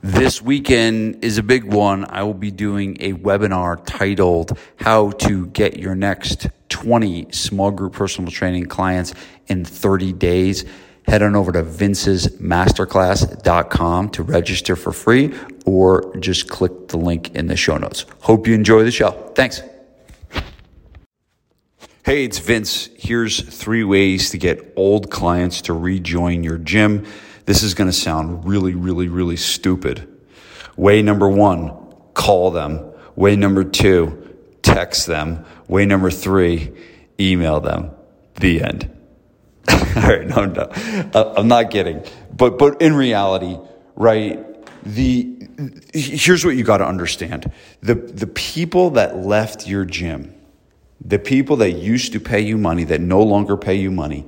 This weekend is a big one. I will be doing a webinar titled How to Get Your Next 20 Small Group Personal Training Clients in 30 Days. Head on over to vincesmasterclass.com to register for free or just click the link in the show notes. Hope you enjoy the show. Thanks. Hey, it's Vince. Here's three ways to get old clients to rejoin your gym. This is going to sound really, really, really stupid. Way number one, call them. Way number two, text them. Way number three, email them. The end. All right, no, no, uh, I'm not kidding. But, but in reality, right, the, here's what you got to understand. The, the people that left your gym, the people that used to pay you money, that no longer pay you money,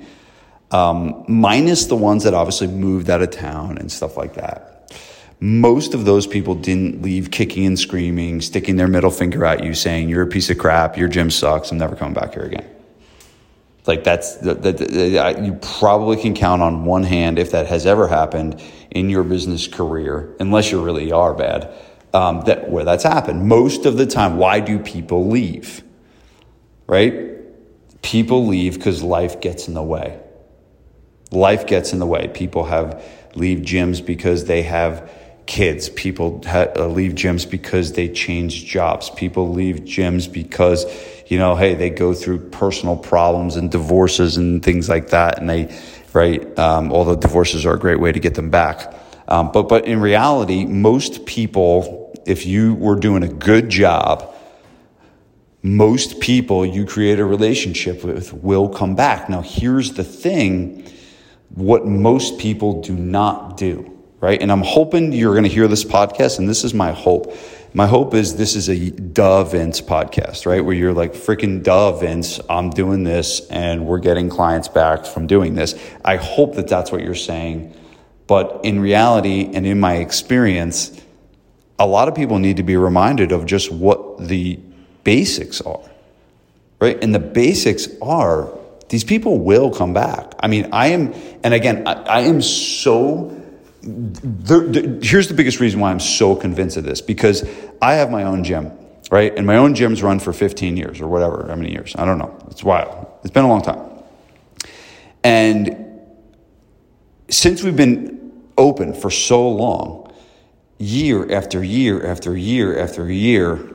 um, minus the ones that obviously moved out of town and stuff like that. Most of those people didn't leave kicking and screaming, sticking their middle finger at you, saying, You're a piece of crap, your gym sucks, I'm never coming back here again. Like, that's the, you probably can count on one hand if that has ever happened in your business career, unless you really are bad, um, that where that's happened. Most of the time, why do people leave? Right? People leave because life gets in the way life gets in the way. People have leave gyms because they have kids. People ha- uh, leave gyms because they change jobs. People leave gyms because, you know, hey, they go through personal problems and divorces and things like that. And they, right, um, although divorces are a great way to get them back. Um, but, but in reality, most people, if you were doing a good job, most people you create a relationship with will come back. Now, here's the thing what most people do not do, right? And I'm hoping you're going to hear this podcast, and this is my hope. My hope is this is a duh Vince podcast, right? Where you're like, freaking duh Vince, I'm doing this and we're getting clients back from doing this. I hope that that's what you're saying. But in reality and in my experience, a lot of people need to be reminded of just what the basics are, right? And the basics are these people will come back. I mean, I am, and again, I, I am so. Here's the biggest reason why I'm so convinced of this because I have my own gym, right? And my own gym's run for 15 years or whatever, how many years? I don't know. It's wild. It's been a long time. And since we've been open for so long, year after year after year after year,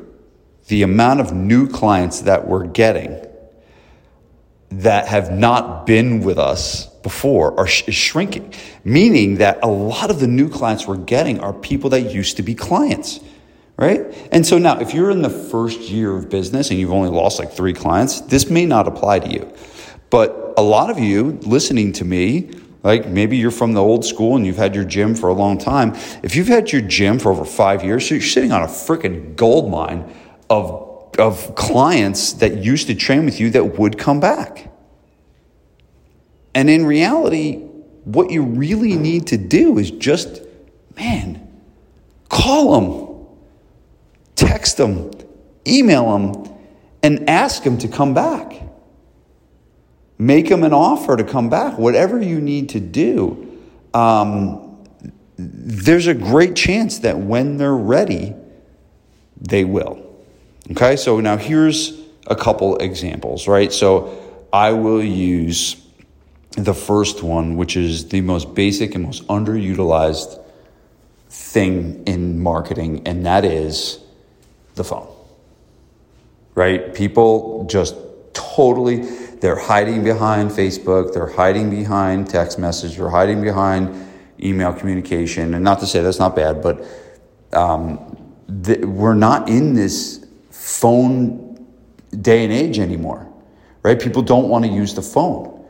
the amount of new clients that we're getting that have not been with us before are sh- is shrinking, meaning that a lot of the new clients we're getting are people that used to be clients, right? And so now, if you're in the first year of business and you've only lost like three clients, this may not apply to you. But a lot of you listening to me, like maybe you're from the old school and you've had your gym for a long time. If you've had your gym for over five years, so you're sitting on a freaking gold mine of of clients that used to train with you that would come back. And in reality, what you really need to do is just, man, call them, text them, email them, and ask them to come back. Make them an offer to come back, whatever you need to do. Um, there's a great chance that when they're ready, they will. Okay, so now here's a couple examples, right? So I will use the first one, which is the most basic and most underutilized thing in marketing, and that is the phone. Right? People just totally, they're hiding behind Facebook, they're hiding behind text message, they're hiding behind email communication. And not to say that's not bad, but um, th- we're not in this phone day and age anymore, right? People don't want to use the phone.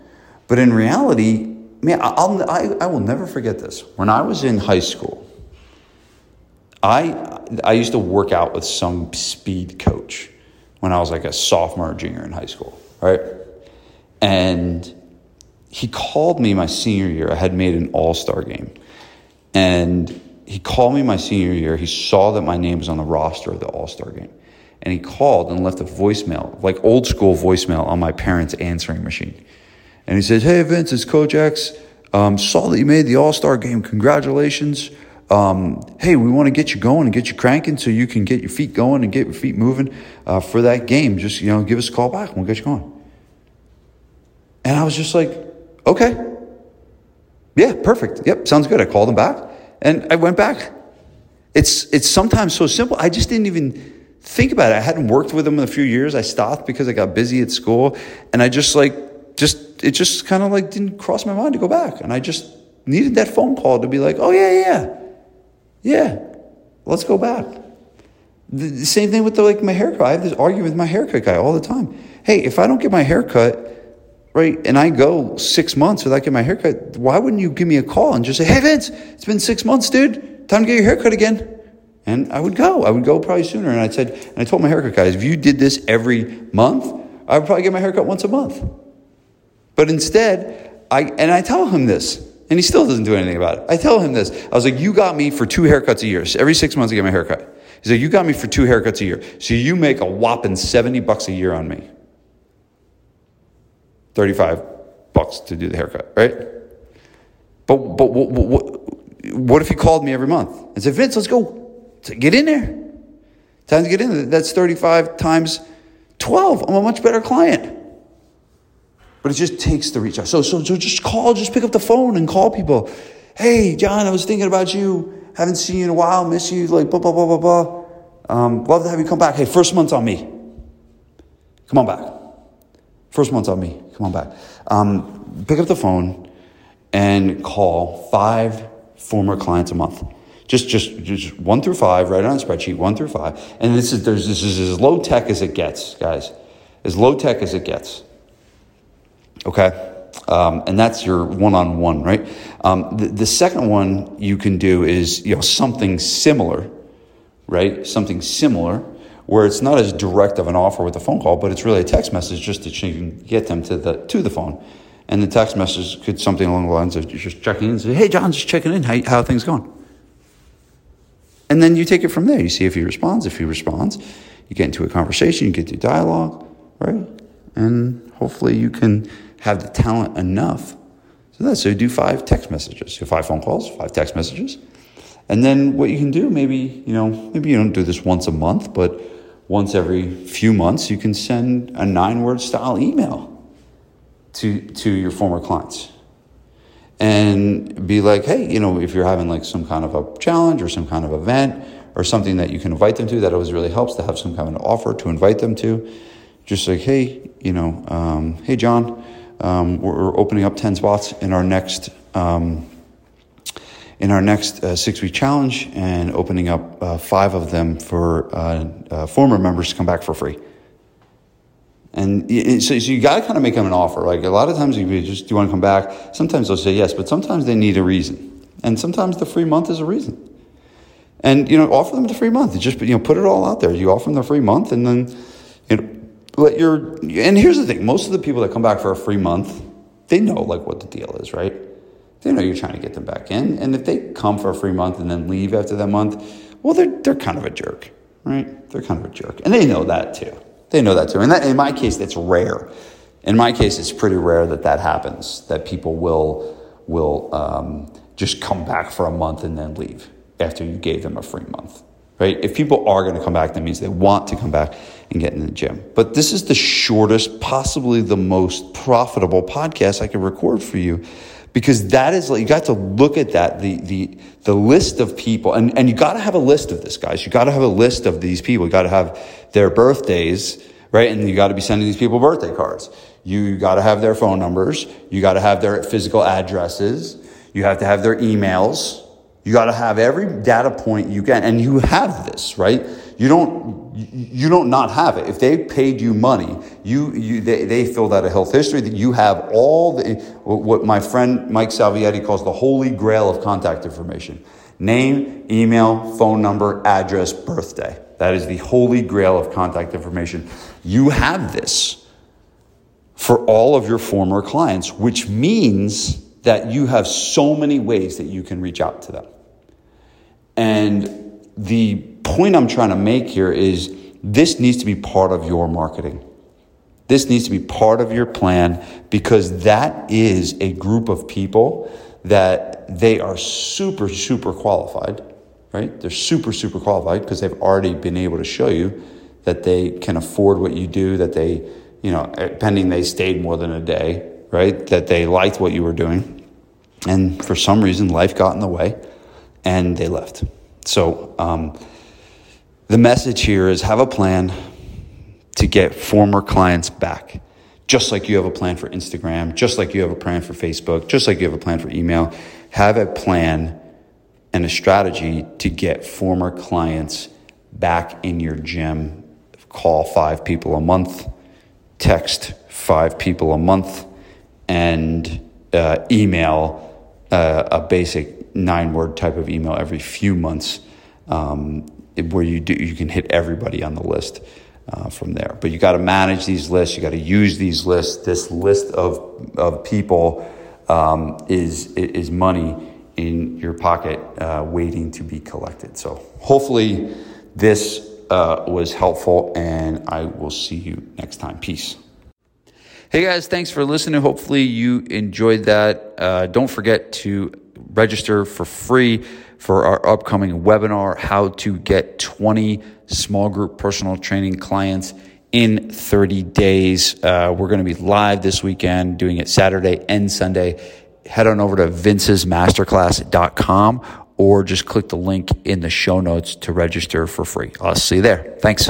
But in reality, man, I'll, I, I will never forget this. When I was in high school, I, I used to work out with some speed coach when I was like a sophomore or junior in high school, right? And he called me my senior year. I had made an all star game. And he called me my senior year. He saw that my name was on the roster of the all star game and he called and left a voicemail, like old school voicemail on my parents' answering machine. And he says, Hey, Vince, it's Coach X. Um, saw that you made the All Star game. Congratulations. um, hey, we want to get you going and get you cranking so you can get your feet going and get your feet moving uh, for that game. Just, you know, give us a call back and we'll get you going. And I was just like, okay. Yeah, perfect. Yep, sounds good. I called him back and I went back. It's, it's sometimes so simple. I just didn't even think about it. I hadn't worked with him in a few years. I stopped because I got busy at school and I just like, just, it just kind of like didn't cross my mind to go back. And I just needed that phone call to be like, oh yeah, yeah, yeah, let's go back. The, the same thing with the, like my haircut. I have this argument with my haircut guy all the time. Hey, if I don't get my haircut, right, and I go six months without getting my haircut, why wouldn't you give me a call and just say, hey, Vince, it's been six months, dude. Time to get your haircut again. And I would go. I would go probably sooner. And I said, and I told my haircut guys, if you did this every month, I would probably get my haircut once a month. But instead, I, and I tell him this, and he still doesn't do anything about it. I tell him this. I was like, you got me for two haircuts a year. So every six months I get my haircut. He's like, you got me for two haircuts a year. So you make a whopping 70 bucks a year on me. 35 bucks to do the haircut, right? But, but what, what, what if he called me every month and said, Vince, let's go. Get in there. Time to get in there. That's 35 times 12. I'm a much better client. But it just takes the reach out. So, so, so just call, just pick up the phone and call people. Hey, John, I was thinking about you. Haven't seen you in a while. Miss you. Like, blah, blah, blah, blah, blah. Um, love to have you come back. Hey, first month's on me. Come on back. First month's on me. Come on back. Um, pick up the phone and call five former clients a month. Just, just, just one through five, right on a spreadsheet, one through five. And this is, this is as low tech as it gets, guys. As low tech as it gets. Okay? Um, and that's your one-on-one, right? Um, the, the second one you can do is you know something similar, right? Something similar where it's not as direct of an offer with a phone call, but it's really a text message just to get them to the to the phone. And the text message could something along the lines of just checking in say, "Hey, John, just checking in. How how things going?" And then you take it from there. You see if he responds. If he responds, you get into a conversation. You get to dialogue, right? And hopefully you can have the talent enough. So that's so you do five text messages, so five phone calls, five text messages. And then what you can do, maybe, you know, maybe you don't do this once a month, but once every few months, you can send a nine word style email to, to your former clients and be like, hey, you know, if you're having like some kind of a challenge or some kind of event or something that you can invite them to, that always really helps to have some kind of offer to invite them to. Just like, hey, you know, um, hey, John, um, we're opening up 10 spots in our next. Um, in our next uh, six week challenge and opening up uh, five of them for uh, uh former members to come back for free. And so, so you got to kind of make them an offer. Like a lot of times, you just do you want to come back? Sometimes they'll say yes, but sometimes they need a reason, and sometimes the free month is a reason. And you know, offer them the free month. just you know, put it all out there. You offer them the free month, and then you know, let your. And here's the thing: most of the people that come back for a free month, they know like what the deal is, right? They know you're trying to get them back in, and if they come for a free month and then leave after that month, well, they're they're kind of a jerk, right? They're kind of a jerk, and they know that too. They know that too. And that, in my case, that's rare. In my case, it's pretty rare that that happens, that people will, will um, just come back for a month and then leave after you gave them a free month. Right? If people are going to come back, that means they want to come back and get in the gym. But this is the shortest, possibly the most profitable podcast I can record for you because that is like you got to look at that the the the list of people. And and you got to have a list of this guys. You got to have a list of these people. You got to have their birthdays right? And you got to be sending these people birthday cards. You got to have their phone numbers. You got to have their physical addresses. You have to have their emails. You got to have every data point you can. And you have this right you don't you don't not have it. If they paid you money, you, you they, they filled out a health history that you have all the what my friend Mike Salvietti calls the holy grail of contact information. Name, email, phone number, address, birthday. That is the holy grail of contact information. You have this for all of your former clients, which means that you have so many ways that you can reach out to them. And the point I'm trying to make here is this needs to be part of your marketing. This needs to be part of your plan because that is a group of people that they are super, super qualified, right? They're super, super qualified because they've already been able to show you that they can afford what you do, that they, you know, eh, pending they stayed more than a day, right? That they liked what you were doing. And for some reason, life got in the way and they left. So, um, the message here is have a plan to get former clients back. Just like you have a plan for Instagram, just like you have a plan for Facebook, just like you have a plan for email, have a plan and a strategy to get former clients back in your gym. Call five people a month, text five people a month, and uh, email uh, a basic nine word type of email every few months um, where you do you can hit everybody on the list uh, from there. But you got to manage these lists. You got to use these lists. This list of of people um, is is money in your pocket uh, waiting to be collected. So hopefully this uh, was helpful, and I will see you next time. Peace. Hey guys, thanks for listening. Hopefully you enjoyed that. Uh, don't forget to register for free for our upcoming webinar, How to Get 20 Small Group Personal Training Clients in 30 days. Uh, we're going to be live this weekend, doing it Saturday and Sunday. Head on over to vincesmasterclass.com or just click the link in the show notes to register for free. I'll see you there. Thanks.